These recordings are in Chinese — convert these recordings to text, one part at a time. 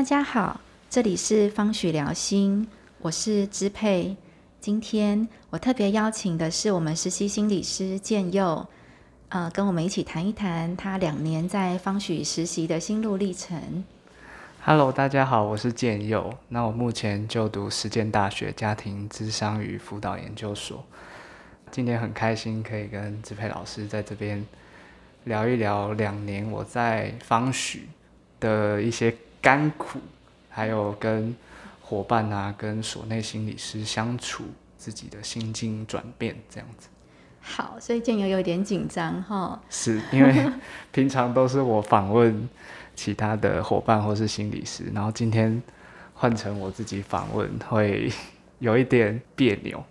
大家好，这里是方许聊心，我是支配。今天我特别邀请的是我们实习心理师建佑，呃，跟我们一起谈一谈他两年在方许实习的心路历程。Hello，大家好，我是建佑。那我目前就读实践大学家庭智商与辅导研究所。今天很开心可以跟支配老师在这边聊一聊两年我在方许的一些。甘苦，还有跟伙伴啊，跟所内心理师相处，自己的心境转变这样子。好，所以建友有点紧张哈。是因为平常都是我访问其他的伙伴或是心理师，然后今天换成我自己访问，会有一点别扭。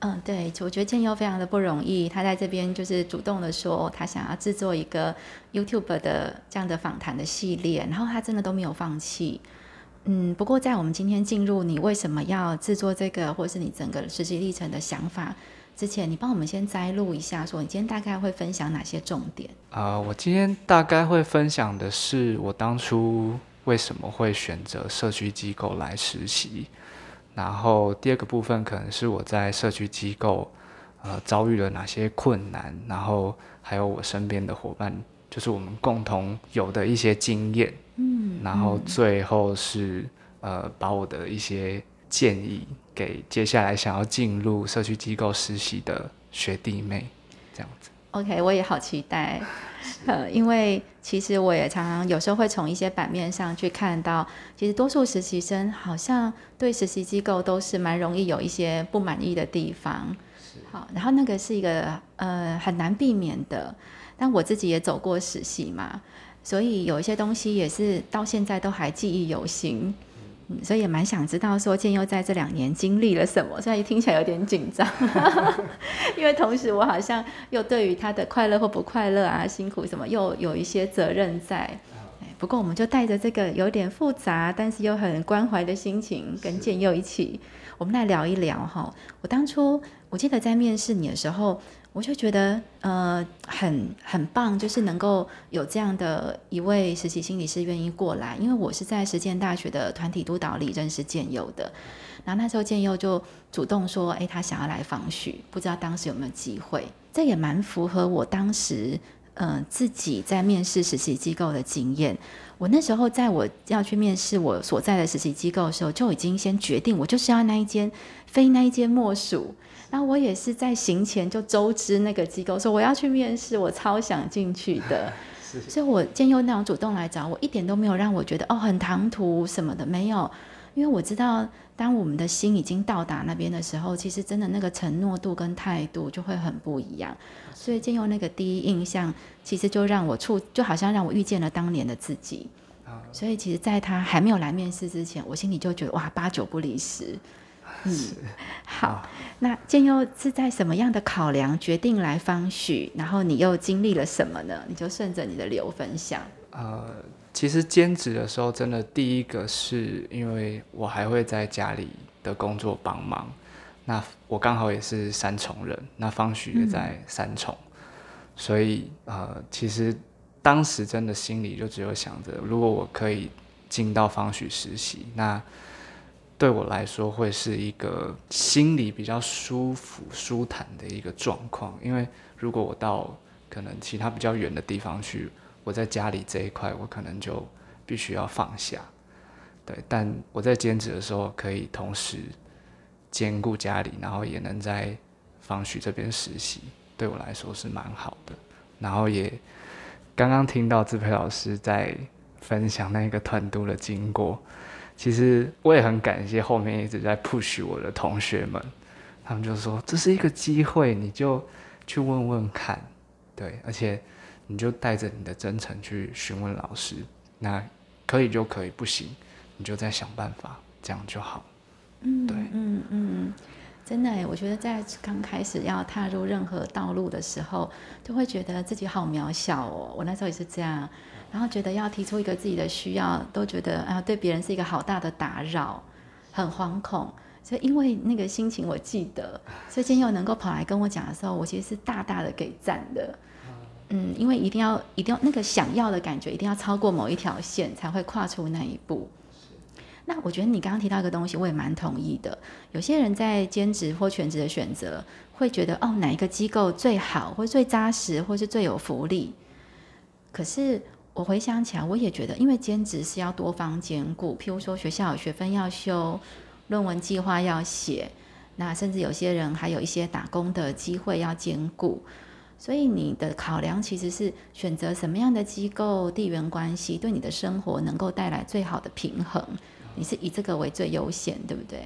嗯，对，我觉得建佑非常的不容易，他在这边就是主动的说，他想要制作一个 YouTube 的这样的访谈的系列，然后他真的都没有放弃。嗯，不过在我们今天进入你为什么要制作这个，或是你整个实习历程的想法之前，你帮我们先摘录一下，说你今天大概会分享哪些重点？啊，我今天大概会分享的是我当初为什么会选择社区机构来实习。然后第二个部分可能是我在社区机构，呃，遭遇了哪些困难，然后还有我身边的伙伴，就是我们共同有的一些经验，嗯，然后最后是呃，把我的一些建议给接下来想要进入社区机构实习的学弟妹，这样子。OK，我也好期待。呃，因为其实我也常常有时候会从一些版面上去看到，其实多数实习生好像对实习机构都是蛮容易有一些不满意的地方。好，然后那个是一个呃很难避免的，但我自己也走过实习嘛，所以有一些东西也是到现在都还记忆犹新。所以也蛮想知道说建佑在这两年经历了什么，所以听起来有点紧张，因为同时我好像又对于他的快乐或不快乐啊、辛苦什么又有一些责任在。不过我们就带着这个有点复杂，但是又很关怀的心情，跟建佑一起，我们来聊一聊哈。我当初我记得在面试你的时候。我就觉得，呃，很很棒，就是能够有这样的一位实习心理师愿意过来，因为我是在实践大学的团体督导里认识建佑的，然后那时候建佑就主动说，哎，他想要来访许，不知道当时有没有机会，这也蛮符合我当时，呃，自己在面试实习机构的经验。我那时候在我要去面试我所在的实习机构的时候，就已经先决定，我就是要那一间，非那一间莫属。然后我也是在行前就周知那个机构，说我要去面试，我超想进去的。所以，我建佑那种主动来找我，一点都没有让我觉得哦很唐突什么的，没有。因为我知道，当我们的心已经到达那边的时候，其实真的那个承诺度跟态度就会很不一样。所以，建佑那个第一印象，其实就让我触，就好像让我遇见了当年的自己。所以，其实，在他还没有来面试之前，我心里就觉得哇，八九不离十。嗯，好。那建佑是在什么样的考量决定来方许？然后你又经历了什么呢？你就顺着你的流分享。呃，其实兼职的时候，真的第一个是因为我还会在家里的工作帮忙。那我刚好也是三重人，那方许也在三重，所以呃，其实当时真的心里就只有想着，如果我可以进到方许实习，那。对我来说，会是一个心里比较舒服、舒坦的一个状况。因为如果我到可能其他比较远的地方去，我在家里这一块，我可能就必须要放下。对，但我在兼职的时候，可以同时兼顾家里，然后也能在方许这边实习，对我来说是蛮好的。然后也刚刚听到志培老师在分享那个团督的经过。其实我也很感谢后面一直在 push 我的同学们，他们就说这是一个机会，你就去问问看，对，而且你就带着你的真诚去询问老师，那可以就可以，不行你就再想办法，这样就好。嗯，对，嗯嗯，真的，我觉得在刚开始要踏入任何道路的时候，都会觉得自己好渺小哦。我那时候也是这样。然后觉得要提出一个自己的需要，都觉得啊，对别人是一个好大的打扰，很惶恐。所以因为那个心情，我记得，所以今天又能够跑来跟我讲的时候，我其实是大大的给赞的。嗯，因为一定要一定要那个想要的感觉，一定要超过某一条线才会跨出那一步。那我觉得你刚刚提到一个东西，我也蛮同意的。有些人在兼职或全职的选择，会觉得哦，哪一个机构最好，或最扎实，或是最有福利。可是我回想起来，我也觉得，因为兼职是要多方兼顾，譬如说学校有学分要修，论文计划要写，那甚至有些人还有一些打工的机会要兼顾。所以你的考量其实是选择什么样的机构，地缘关系对你的生活能够带来最好的平衡。你是以这个为最优先，对不对？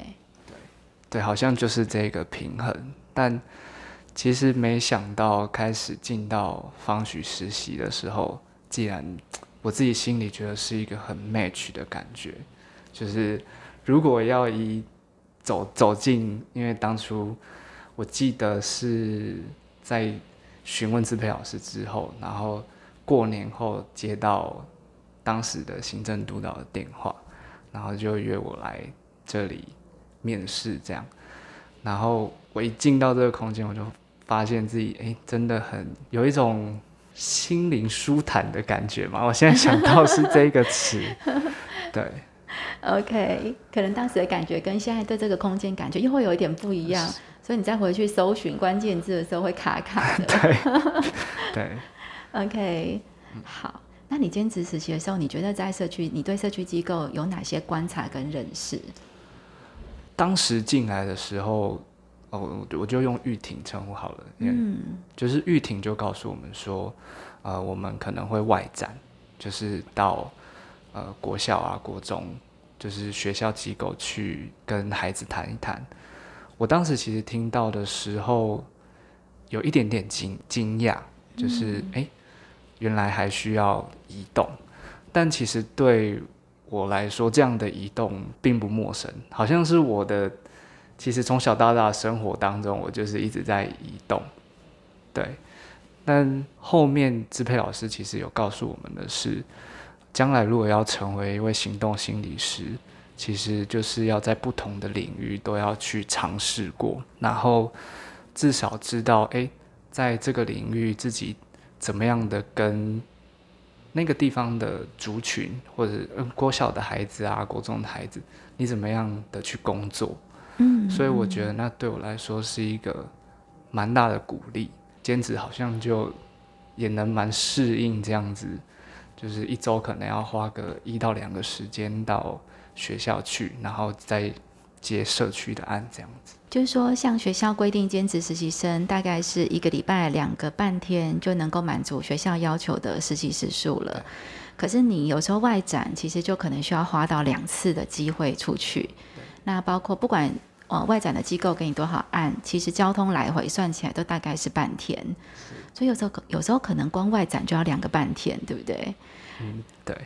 对，好像就是这个平衡。但其实没想到，开始进到方许实习的时候，既然我自己心里觉得是一个很 match 的感觉，就是如果要以走走进，因为当初我记得是在询问支配老师之后，然后过年后接到当时的行政督导的电话。然后就约我来这里面试，这样。然后我一进到这个空间，我就发现自己哎，真的很有一种心灵舒坦的感觉嘛。我现在想到是这个词，对。OK，可能当时的感觉跟现在对这个空间感觉又会有一点不一样，所以你再回去搜寻关键字的时候会卡卡的。对，对。OK，好。那你兼职实习的时候，你觉得在社区，你对社区机构有哪些观察跟认识？当时进来的时候，哦，我就用玉婷称呼好了，嗯，就是玉婷就告诉我们说，呃，我们可能会外展，就是到呃国小啊、国中，就是学校机构去跟孩子谈一谈。我当时其实听到的时候，有一点点惊惊讶，就是哎。原来还需要移动，但其实对我来说，这样的移动并不陌生，好像是我的。其实从小到大生活当中，我就是一直在移动。对，但后面支配老师其实有告诉我们的是，将来如果要成为一位行动心理师，其实就是要在不同的领域都要去尝试过，然后至少知道，哎，在这个领域自己。怎么样的跟那个地方的族群，或者嗯国小的孩子啊，国中的孩子，你怎么样的去工作？嗯，所以我觉得那对我来说是一个蛮大的鼓励。兼职好像就也能蛮适应这样子，就是一周可能要花个一到两个时间到学校去，然后再接社区的案这样子。就是说，像学校规定，兼职实习生大概是一个礼拜两个半天就能够满足学校要求的实习时数了。可是你有时候外展，其实就可能需要花到两次的机会出去。那包括不管呃外展的机构给你多少案，其实交通来回算起来都大概是半天。所以有时候有时候可能光外展就要两个半天，对不对？嗯，对。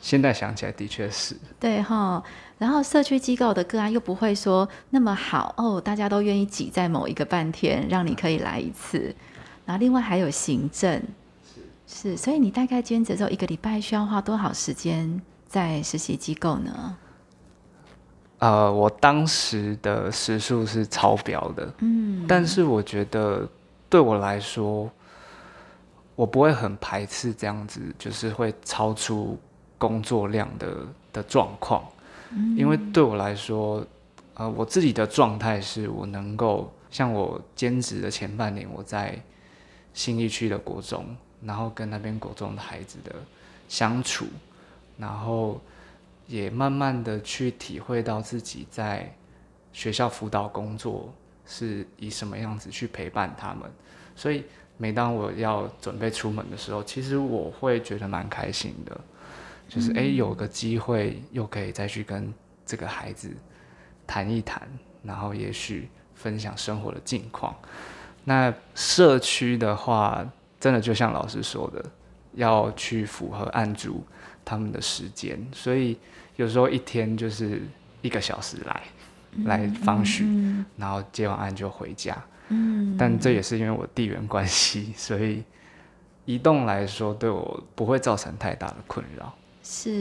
现在想起来的确是。对哈。然后社区机构的个案又不会说那么好哦，大家都愿意挤在某一个半天，让你可以来一次。然后另外还有行政，是是，所以你大概兼职之后一个礼拜需要花多少时间在实习机构呢？呃，我当时的时数是超标的，嗯，但是我觉得对我来说，我不会很排斥这样子，就是会超出工作量的的状况。因为对我来说，呃，我自己的状态是我能够像我兼职的前半年，我在新义区的国中，然后跟那边国中的孩子的相处，然后也慢慢的去体会到自己在学校辅导工作是以什么样子去陪伴他们，所以每当我要准备出门的时候，其实我会觉得蛮开心的。就是哎，有个机会又可以再去跟这个孩子谈一谈，然后也许分享生活的近况。那社区的话，真的就像老师说的，要去符合案主他们的时间，所以有时候一天就是一个小时来来方许，然后接完案就回家。嗯，但这也是因为我地缘关系，所以移动来说对我不会造成太大的困扰。是，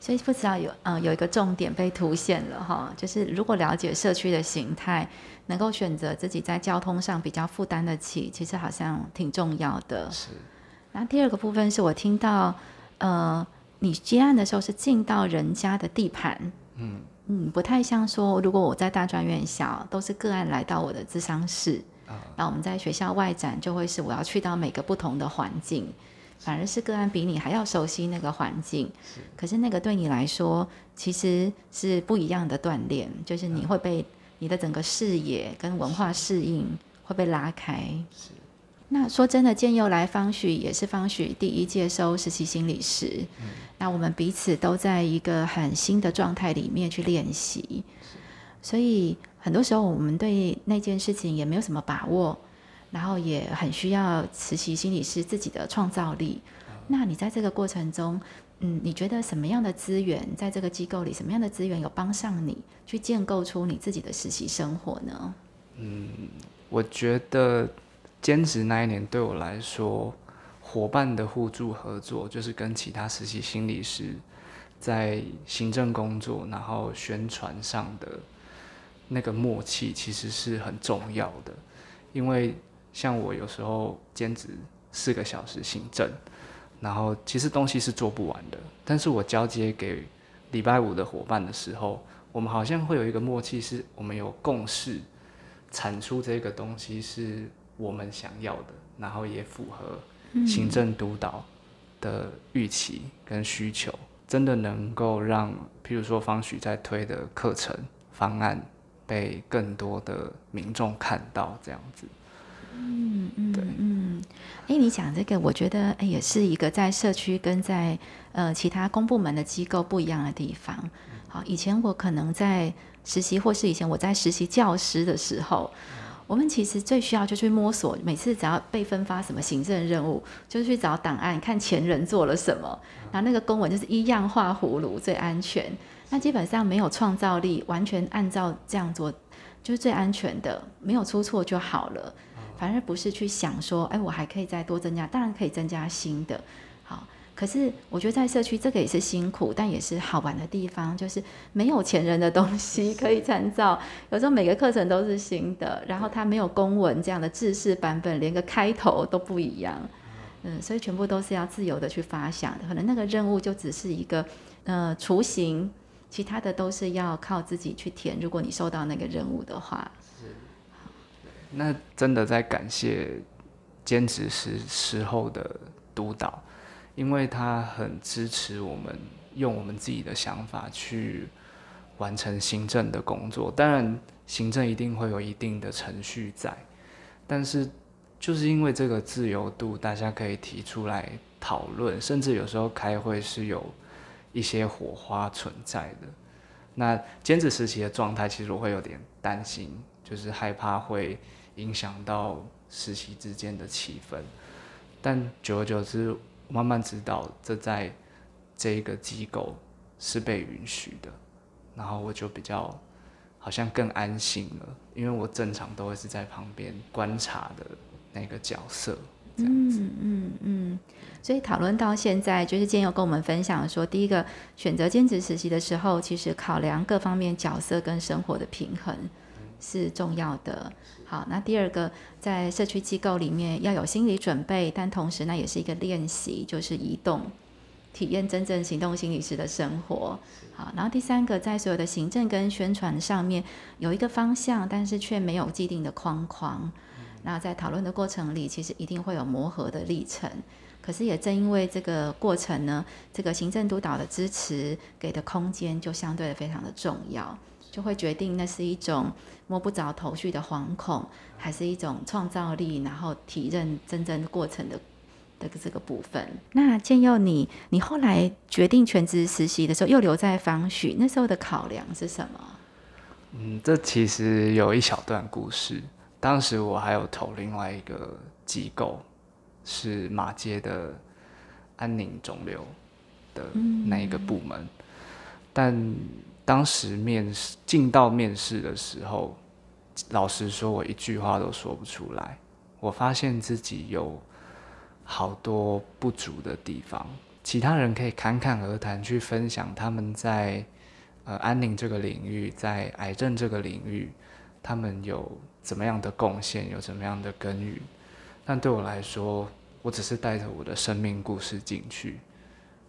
所以不知道有嗯有一个重点被凸显了哈，就是如果了解社区的形态，能够选择自己在交通上比较负担得起，其实好像挺重要的。是，那第二个部分是我听到，呃，你接案的时候是进到人家的地盘，嗯。嗯，不太像说，如果我在大专院校，都是个案来到我的智商室，然后我们在学校外展就会是我要去到每个不同的环境，反而是个案比你还要熟悉那个环境，可是那个对你来说其实是不一样的锻炼，就是你会被你的整个视野跟文化适应会被拉开。那说真的，建佑来方许也是方许第一届收实习心理师。那我们彼此都在一个很新的状态里面去练习，所以很多时候我们对那件事情也没有什么把握，然后也很需要实习心理师自己的创造力。那你在这个过程中，嗯，你觉得什么样的资源在这个机构里，什么样的资源有帮上你去建构出你自己的实习生活呢？嗯，我觉得。兼职那一年对我来说，伙伴的互助合作，就是跟其他实习心理师在行政工作，然后宣传上的那个默契，其实是很重要的。因为像我有时候兼职四个小时行政，然后其实东西是做不完的，但是我交接给礼拜五的伙伴的时候，我们好像会有一个默契，是我们有共识，产出这个东西是。我们想要的，然后也符合行政督导的预期跟需求，真的能够让，譬如说方许在推的课程方案被更多的民众看到，这样子。嗯嗯，对，嗯，哎，你讲这个，我觉得哎，也是一个在社区跟在呃其他公部门的机构不一样的地方。好，以前我可能在实习，或是以前我在实习教师的时候。我们其实最需要就去摸索，每次只要被分发什么行政任务，就去找档案看前人做了什么，然后那个公文就是一样画葫芦最安全。那基本上没有创造力，完全按照这样做就是最安全的，没有出错就好了。反而不是去想说，哎，我还可以再多增加，当然可以增加新的。好可是我觉得在社区这个也是辛苦，但也是好玩的地方，就是没有前人的东西可以参照。有时候每个课程都是新的，然后它没有公文这样的制式版本，连个开头都不一样。嗯，所以全部都是要自由的去发想的。可能那个任务就只是一个呃雏形，其他的都是要靠自己去填。如果你收到那个任务的话，是。那真的在感谢兼职时时候的督导。因为他很支持我们用我们自己的想法去完成行政的工作，当然行政一定会有一定的程序在，但是就是因为这个自由度，大家可以提出来讨论，甚至有时候开会是有一些火花存在的。那兼职实习的状态，其实我会有点担心，就是害怕会影响到实习之间的气氛，但久而久之。慢慢知道这在这一个机构是被允许的，然后我就比较好像更安心了，因为我正常都会是在旁边观察的那个角色。嗯嗯嗯。所以讨论到现在，就是今天有跟我们分享说，第一个选择兼职实习的时候，其实考量各方面角色跟生活的平衡是重要的。好，那第二个，在社区机构里面要有心理准备，但同时那也是一个练习，就是移动，体验真正行动心理师的生活。好，然后第三个，在所有的行政跟宣传上面有一个方向，但是却没有既定的框框。那在讨论的过程里，其实一定会有磨合的历程。可是也正因为这个过程呢，这个行政督导的支持给的空间就相对的非常的重要。就会决定那是一种摸不着头绪的惶恐，还是一种创造力，然后体认真正过程的的这个部分。那建佑，你你后来决定全职实习的时候，又留在方许，那时候的考量是什么？嗯，这其实有一小段故事。当时我还有投另外一个机构，是马街的安宁肿瘤的那一个部门，但。当时面试进到面试的时候，老实说，我一句话都说不出来。我发现自己有好多不足的地方，其他人可以侃侃而谈，去分享他们在呃安宁这个领域，在癌症这个领域，他们有怎么样的贡献，有怎么样的耕耘。但对我来说，我只是带着我的生命故事进去，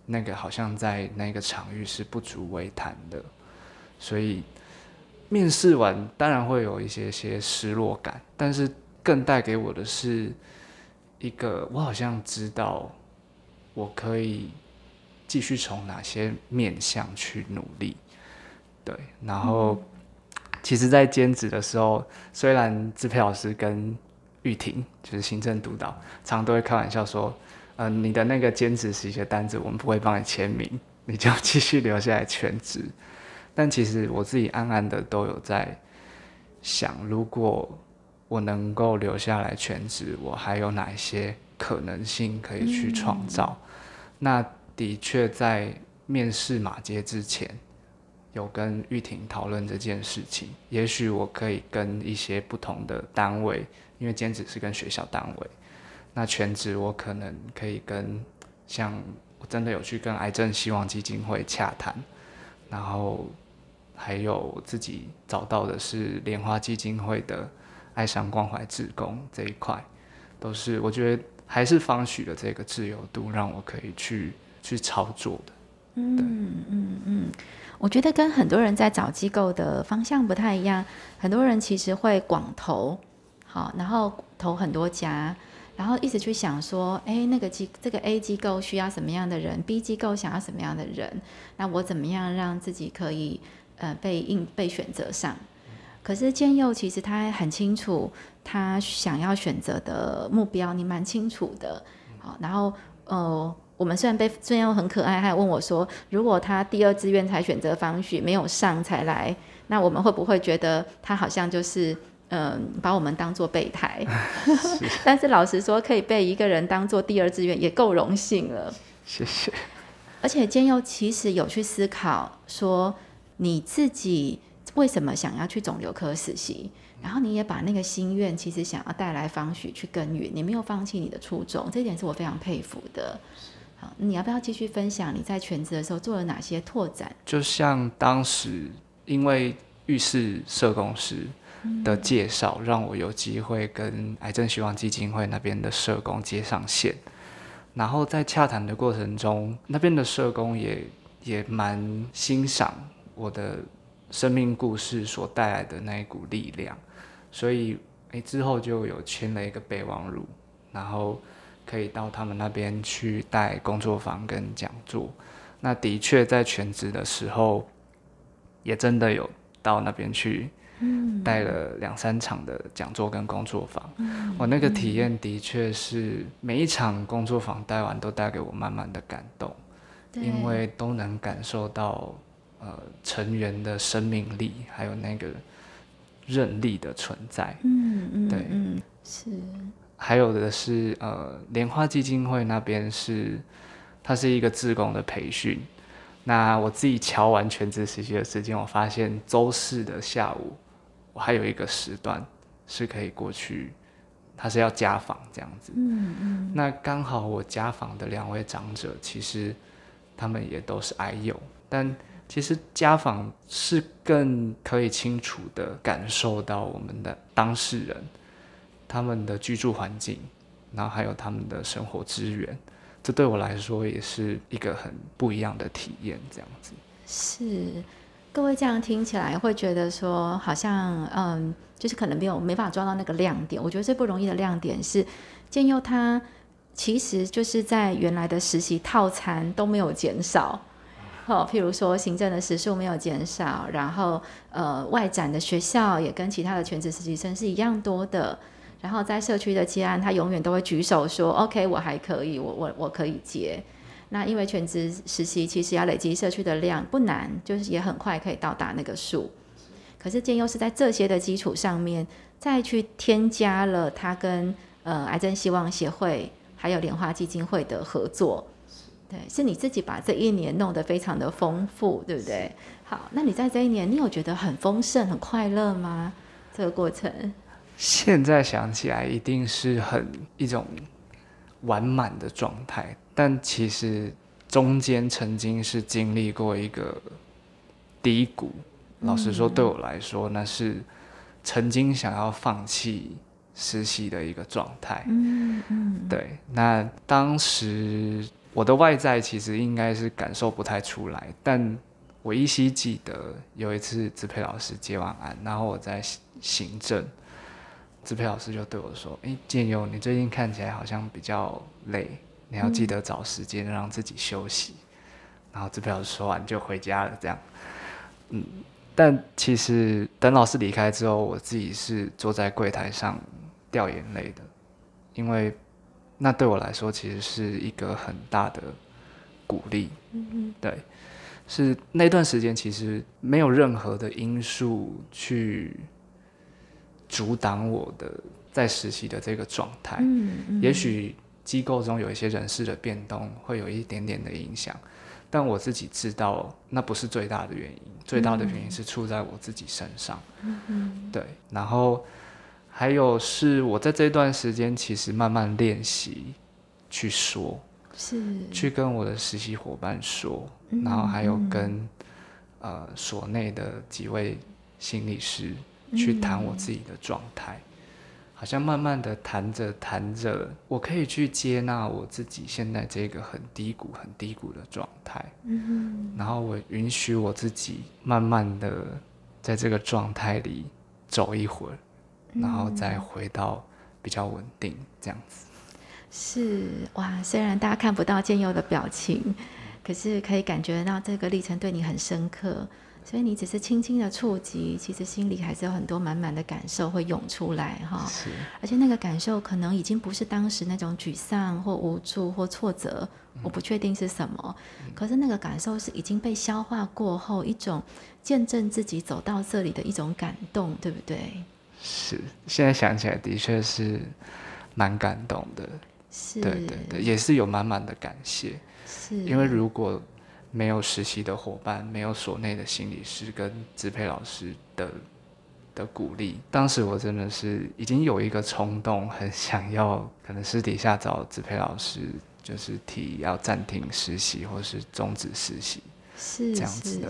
那个好像在那个场域是不足为谈的，所以面试完当然会有一些些失落感，但是更带给我的是一个我好像知道我可以继续从哪些面向去努力，对，然后。其实，在兼职的时候，虽然支配老师跟玉婷就是行政督导，常常都会开玩笑说：“嗯，你的那个兼职实习的单子，我们不会帮你签名，你就继续留下来全职。”但其实我自己暗暗的都有在想，如果我能够留下来全职，我还有哪一些可能性可以去创造？那的确在面试马街之前。有跟玉婷讨论这件事情，也许我可以跟一些不同的单位，因为兼职是跟学校单位，那全职我可能可以跟像我真的有去跟癌症希望基金会洽谈，然后还有自己找到的是莲花基金会的爱上关怀志工这一块，都是我觉得还是方许的这个自由度让我可以去去操作的。嗯嗯嗯。我觉得跟很多人在找机构的方向不太一样，很多人其实会广投，好，然后投很多家，然后一直去想说，哎，那个机这个 A 机构需要什么样的人，B 机构想要什么样的人，那我怎么样让自己可以呃被应被选择上？可是建佑其实他很清楚他想要选择的目标，你蛮清楚的，好，然后呃。我们虽然被建佑很可爱，还问我说，如果他第二志愿才选择方许，没有上才来，那我们会不会觉得他好像就是嗯把我们当做备胎？但是老实说，可以被一个人当做第二志愿，也够荣幸了。谢谢。而且兼佑其实有去思考说，你自己为什么想要去肿瘤科实习，然后你也把那个心愿其实想要带来方许去耕耘，你没有放弃你的初衷，这点是我非常佩服的。好你要不要继续分享你在全职的时候做了哪些拓展？就像当时因为浴室社工师的介绍，让我有机会跟癌症希望基金会那边的社工接上线，然后在洽谈的过程中，那边的社工也也蛮欣赏我的生命故事所带来的那一股力量，所以诶之后就有签了一个备忘录，然后。可以到他们那边去带工作坊跟讲座，那的确在全职的时候，也真的有到那边去，带了两三场的讲座跟工作坊。我那个体验的确是每一场工作坊带完都带给我满满的感动，因为都能感受到呃成员的生命力，还有那个韧力的存在。嗯嗯，对，嗯是。还有的是，呃，莲花基金会那边是，它是一个自工的培训。那我自己瞧完全职实习的时间，我发现周四的下午，我还有一个时段是可以过去，他是要家访这样子。嗯嗯。那刚好我家访的两位长者，其实他们也都是癌友，但其实家访是更可以清楚的感受到我们的当事人。他们的居住环境，然后还有他们的生活资源，这对我来说也是一个很不一样的体验。这样子是各位这样听起来会觉得说，好像嗯，就是可能没有没法抓到那个亮点。我觉得最不容易的亮点是，建佑他其实就是在原来的实习套餐都没有减少，哦，譬如说行政的时数没有减少，然后呃外展的学校也跟其他的全职实习生是一样多的。然后在社区的接案，他永远都会举手说：“OK，我还可以，我我我可以接。”那因为全职实习其实要累积社区的量不难，就是也很快可以到达那个数。可是建优是在这些的基础上面，再去添加了他跟呃癌症希望协会还有莲花基金会的合作。对，是你自己把这一年弄得非常的丰富，对不对？好，那你在这一年，你有觉得很丰盛、很快乐吗？这个过程？现在想起来，一定是很一种完满的状态，但其实中间曾经是经历过一个低谷。老实说，对我来说，那是曾经想要放弃实习的一个状态。嗯嗯，对，那当时我的外在其实应该是感受不太出来，但我依稀记得有一次支配老师接完案，然后我在行政，支配老师就对我说：“哎，建佑，你最近看起来好像比较累，你要记得找时间让自己休息。”然后支配老师说完就回家了，这样。嗯，但其实等老师离开之后，我自己是坐在柜台上掉眼泪的，因为那对我来说其实是一个很大的鼓励。嗯对，是那段时间其实没有任何的因素去阻挡我的在实习的这个状态。嗯嗯。也许机构中有一些人事的变动会有一点点的影响。但我自己知道，那不是最大的原因，最大的原因是出在我自己身上。嗯对。然后还有是我在这段时间其实慢慢练习去说，是。去跟我的实习伙伴说，然后还有跟呃所内的几位心理师去谈我自己的状态。好像慢慢的谈着谈着，我可以去接纳我自己现在这个很低谷、很低谷的状态。嗯然后我允许我自己慢慢的在这个状态里走一会儿，然后再回到比较稳定这样子。是哇，虽然大家看不到建佑的表情，可是可以感觉到这个历程对你很深刻。所以你只是轻轻的触及，其实心里还是有很多满满的感受会涌出来哈。是。而且那个感受可能已经不是当时那种沮丧或无助或挫折，我不确定是什么。可是那个感受是已经被消化过后，一种见证自己走到这里的一种感动，对不对？是。现在想起来的确是蛮感动的。是。对对对，也是有满满的感谢。是。因为如果。没有实习的伙伴，没有所内的心理师跟支配老师的的鼓励，当时我真的是已经有一个冲动，很想要可能私底下找支配老师，就是提要暂停实习或是终止实习，是这样子的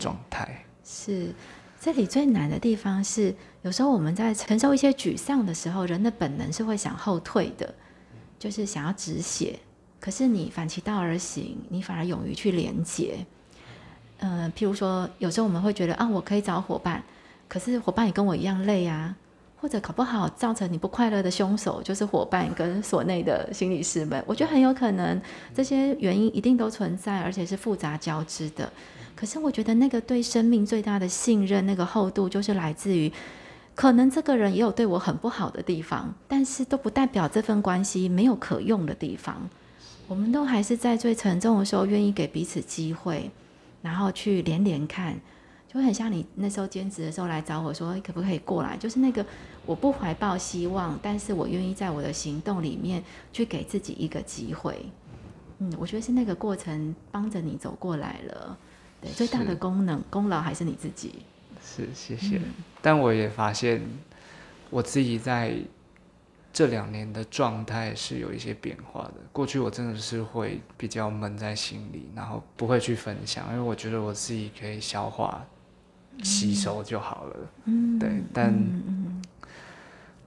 状态。是这里最难的地方是，有时候我们在承受一些沮丧的时候，人的本能是会想后退的，就是想要止血。可是你反其道而行，你反而勇于去连接。嗯，譬如说，有时候我们会觉得啊，我可以找伙伴，可是伙伴也跟我一样累啊，或者搞不好造成你不快乐的凶手就是伙伴跟所内的心理师们。我觉得很有可能这些原因一定都存在，而且是复杂交织的。可是我觉得那个对生命最大的信任，那个厚度，就是来自于可能这个人也有对我很不好的地方，但是都不代表这份关系没有可用的地方。我们都还是在最沉重的时候，愿意给彼此机会，然后去连连看，就很像你那时候兼职的时候来找我说，可不可以过来？就是那个我不怀抱希望，但是我愿意在我的行动里面去给自己一个机会。嗯，我觉得是那个过程帮着你走过来了。对，最大的功能功劳还是你自己。是，谢谢。但我也发现我自己在。这两年的状态是有一些变化的。过去我真的是会比较闷在心里，然后不会去分享，因为我觉得我自己可以消化、吸收就好了。嗯，对。但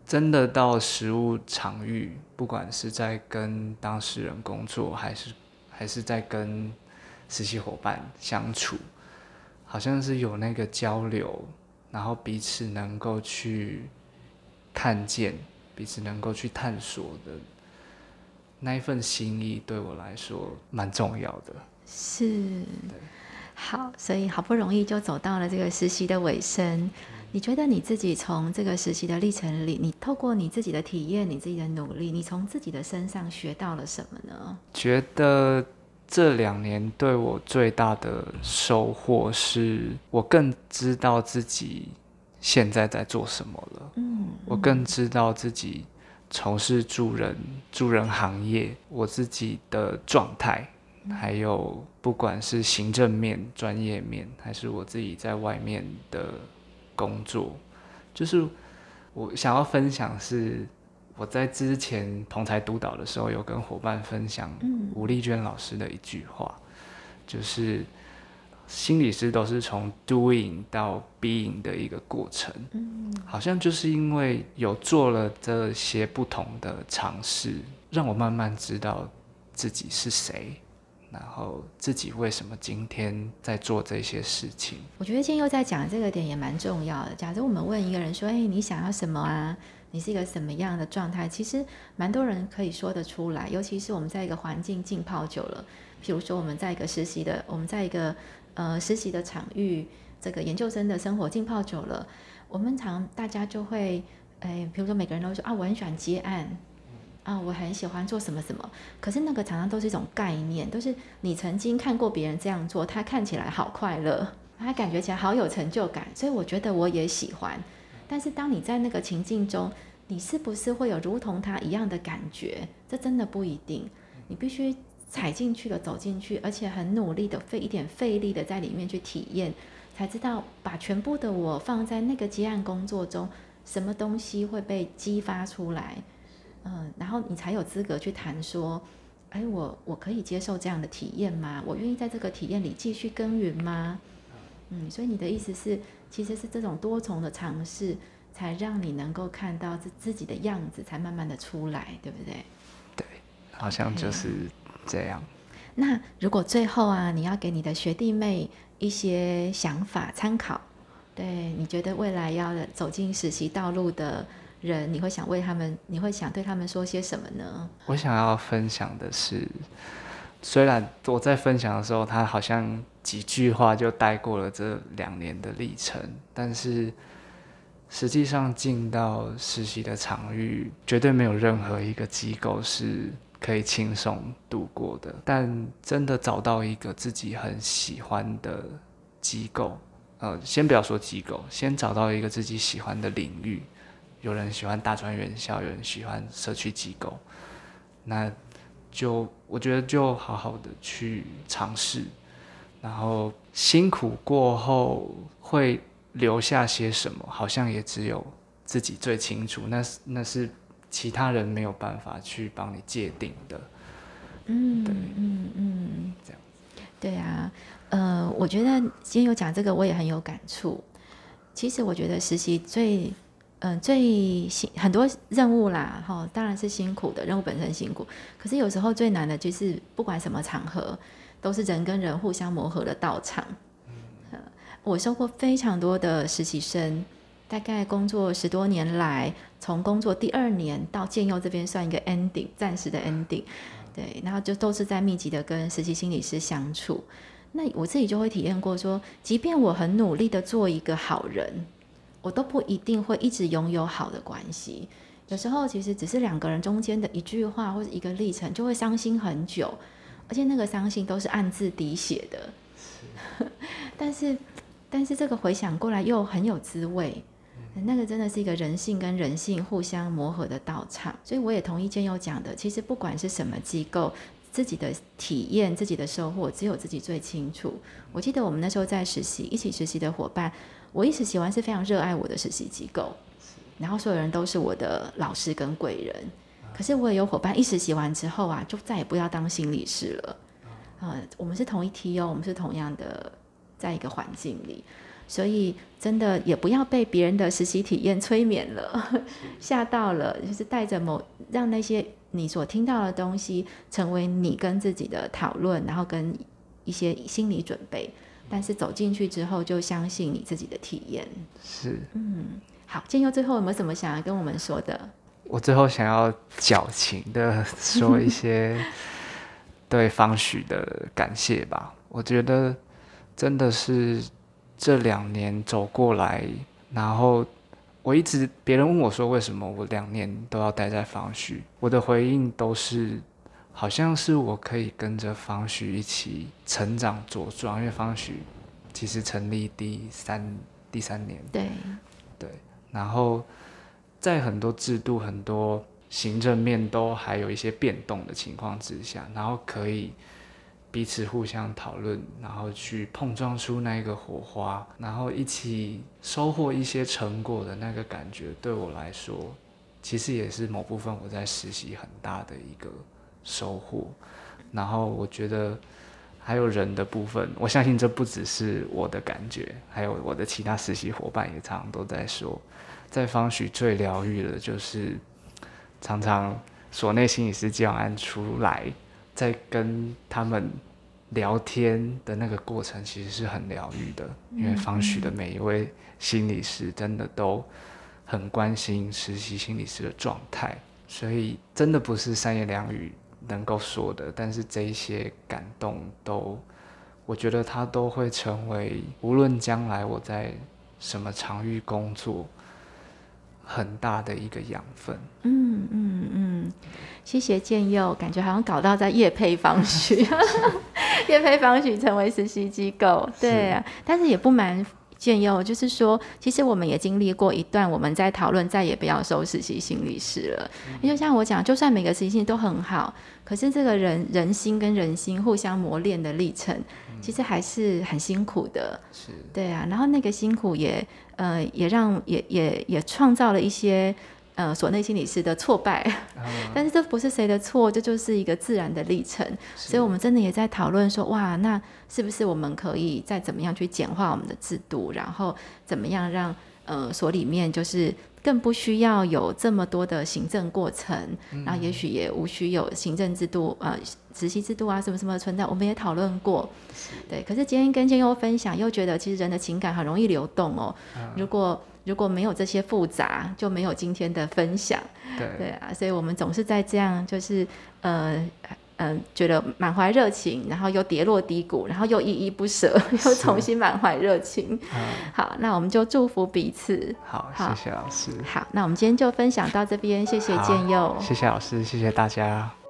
真的到实物场域，不管是在跟当事人工作，还是还是在跟实习伙伴相处，好像是有那个交流，然后彼此能够去看见。彼此能够去探索的那一份心意，对我来说蛮重要的。是，好，所以好不容易就走到了这个实习的尾声。你觉得你自己从这个实习的历程里，你透过你自己的体验、你自己的努力，你从自己的身上学到了什么呢？觉得这两年对我最大的收获是，我更知道自己。现在在做什么了？嗯，我更知道自己从事助人助人行业，我自己的状态，还有不管是行政面、专业面，还是我自己在外面的工作，就是我想要分享是我在之前同台督导的时候，有跟伙伴分享吴丽娟老师的一句话，就是心理师都是从 doing 到 being 的一个过程，嗯，好像就是因为有做了这些不同的尝试，让我慢慢知道自己是谁，然后自己为什么今天在做这些事情。我觉得今天又在讲这个点也蛮重要的。假设我们问一个人说：“哎，你想要什么啊？你是一个什么样的状态？”其实蛮多人可以说得出来，尤其是我们在一个环境浸泡久了，譬如说我们在一个实习的，我们在一个。呃，实习的场域，这个研究生的生活浸泡久了，我们常大家就会，哎，比如说每个人都说啊，我很喜欢接案，啊，我很喜欢做什么什么，可是那个常常都是一种概念，都是你曾经看过别人这样做，他看起来好快乐，他感觉起来好有成就感，所以我觉得我也喜欢。但是当你在那个情境中，你是不是会有如同他一样的感觉？这真的不一定，你必须。踩进去了，走进去，而且很努力的费一点费力的在里面去体验，才知道把全部的我放在那个接案工作中，什么东西会被激发出来，嗯，然后你才有资格去谈说，哎，我我可以接受这样的体验吗？我愿意在这个体验里继续耕耘吗？嗯，所以你的意思是，其实是这种多重的尝试，才让你能够看到自自己的样子，才慢慢的出来，对不对？对，好像就是。这样，那如果最后啊，你要给你的学弟妹一些想法参考，对你觉得未来要走进实习道路的人，你会想为他们，你会想对他们说些什么呢？我想要分享的是，虽然我在分享的时候，他好像几句话就带过了这两年的历程，但是实际上进到实习的场域，绝对没有任何一个机构是。可以轻松度过的，但真的找到一个自己很喜欢的机构，呃，先不要说机构，先找到一个自己喜欢的领域。有人喜欢大专院校，有人喜欢社区机构，那就我觉得就好好的去尝试，然后辛苦过后会留下些什么，好像也只有自己最清楚。那是那是。其他人没有办法去帮你界定的，嗯，对，嗯嗯，这样，对啊，呃，我觉得今天有讲这个，我也很有感触。其实我觉得实习最，嗯，最辛很多任务啦，哈，当然是辛苦的，任务本身辛苦。可是有时候最难的就是，不管什么场合，都是人跟人互相磨合的道场。嗯，我收过非常多的实习生。大概工作十多年来，从工作第二年到建佑这边算一个 ending，暂时的 ending，对，然后就都是在密集的跟实习心理师相处。那我自己就会体验过，说即便我很努力的做一个好人，我都不一定会一直拥有好的关系。有时候其实只是两个人中间的一句话或者一个历程，就会伤心很久，而且那个伤心都是暗自滴血的。但是，但是这个回想过来又很有滋味。那个真的是一个人性跟人性互相磨合的道场，所以我也同意建佑讲的，其实不管是什么机构，自己的体验、自己的收获，只有自己最清楚。我记得我们那时候在实习，一起实习的伙伴，我一直喜欢是非常热爱我的实习机构，然后所有人都是我的老师跟贵人。可是我也有伙伴一实习完之后啊，就再也不要当心理师了。呃，我们是同一梯哦，我们是同样的在一个环境里。所以真的也不要被别人的实习体验催眠了，吓到了，就是带着某让那些你所听到的东西成为你跟自己的讨论，然后跟一些心理准备。但是走进去之后，就相信你自己的体验。是，嗯，好，建佑最后有没有什么想要跟我们说的？我最后想要矫情的说一些 对方许的感谢吧。我觉得真的是。这两年走过来，然后我一直别人问我说为什么我两年都要待在方许，我的回应都是好像是我可以跟着方旭一起成长茁壮，因为方旭其实成立第三第三年，对对，然后在很多制度、很多行政面都还有一些变动的情况之下，然后可以。彼此互相讨论，然后去碰撞出那一个火花，然后一起收获一些成果的那个感觉，对我来说，其实也是某部分我在实习很大的一个收获。然后我觉得还有人的部分，我相信这不只是我的感觉，还有我的其他实习伙伴也常常都在说，在方许最疗愈的就是常常所内心理师接完案出来，在跟他们聊天的那个过程，其实是很疗愈的，因为方许的每一位心理师真的都很关心实习心理师的状态，所以真的不是三言两语。能够说的，但是这一些感动都，我觉得它都会成为无论将来我在什么场域工作，很大的一个养分。嗯嗯嗯，谢谢建佑，感觉好像搞到在叶配方许，叶配方许成为实习机构，对啊，但是也不瞒。建佑就是说，其实我们也经历过一段，我们在讨论再也不要收实习心理师了。也就像我讲，就算每个实习都很好，可是这个人人心跟人心互相磨练的历程，其实还是很辛苦的。是，对啊。然后那个辛苦也，呃，也让也也也创造了一些。呃，所内心理师的挫败，但是这不是谁的错，这就是一个自然的历程。所以，我们真的也在讨论说，哇，那是不是我们可以再怎么样去简化我们的制度，然后怎么样让呃所里面就是更不需要有这么多的行政过程，然后也许也无需有行政制度呃实习制度啊什么什么存在。我们也讨论过，对。可是今天跟建佑分享，又觉得其实人的情感很容易流动哦。如果如果没有这些复杂，就没有今天的分享。对对啊，所以我们总是在这样，就是呃嗯，觉得满怀热情，然后又跌落低谷，然后又依依不舍，又重新满怀热情。好，那我们就祝福彼此。好，谢谢老师。好，那我们今天就分享到这边，谢谢建佑，谢谢老师，谢谢大家。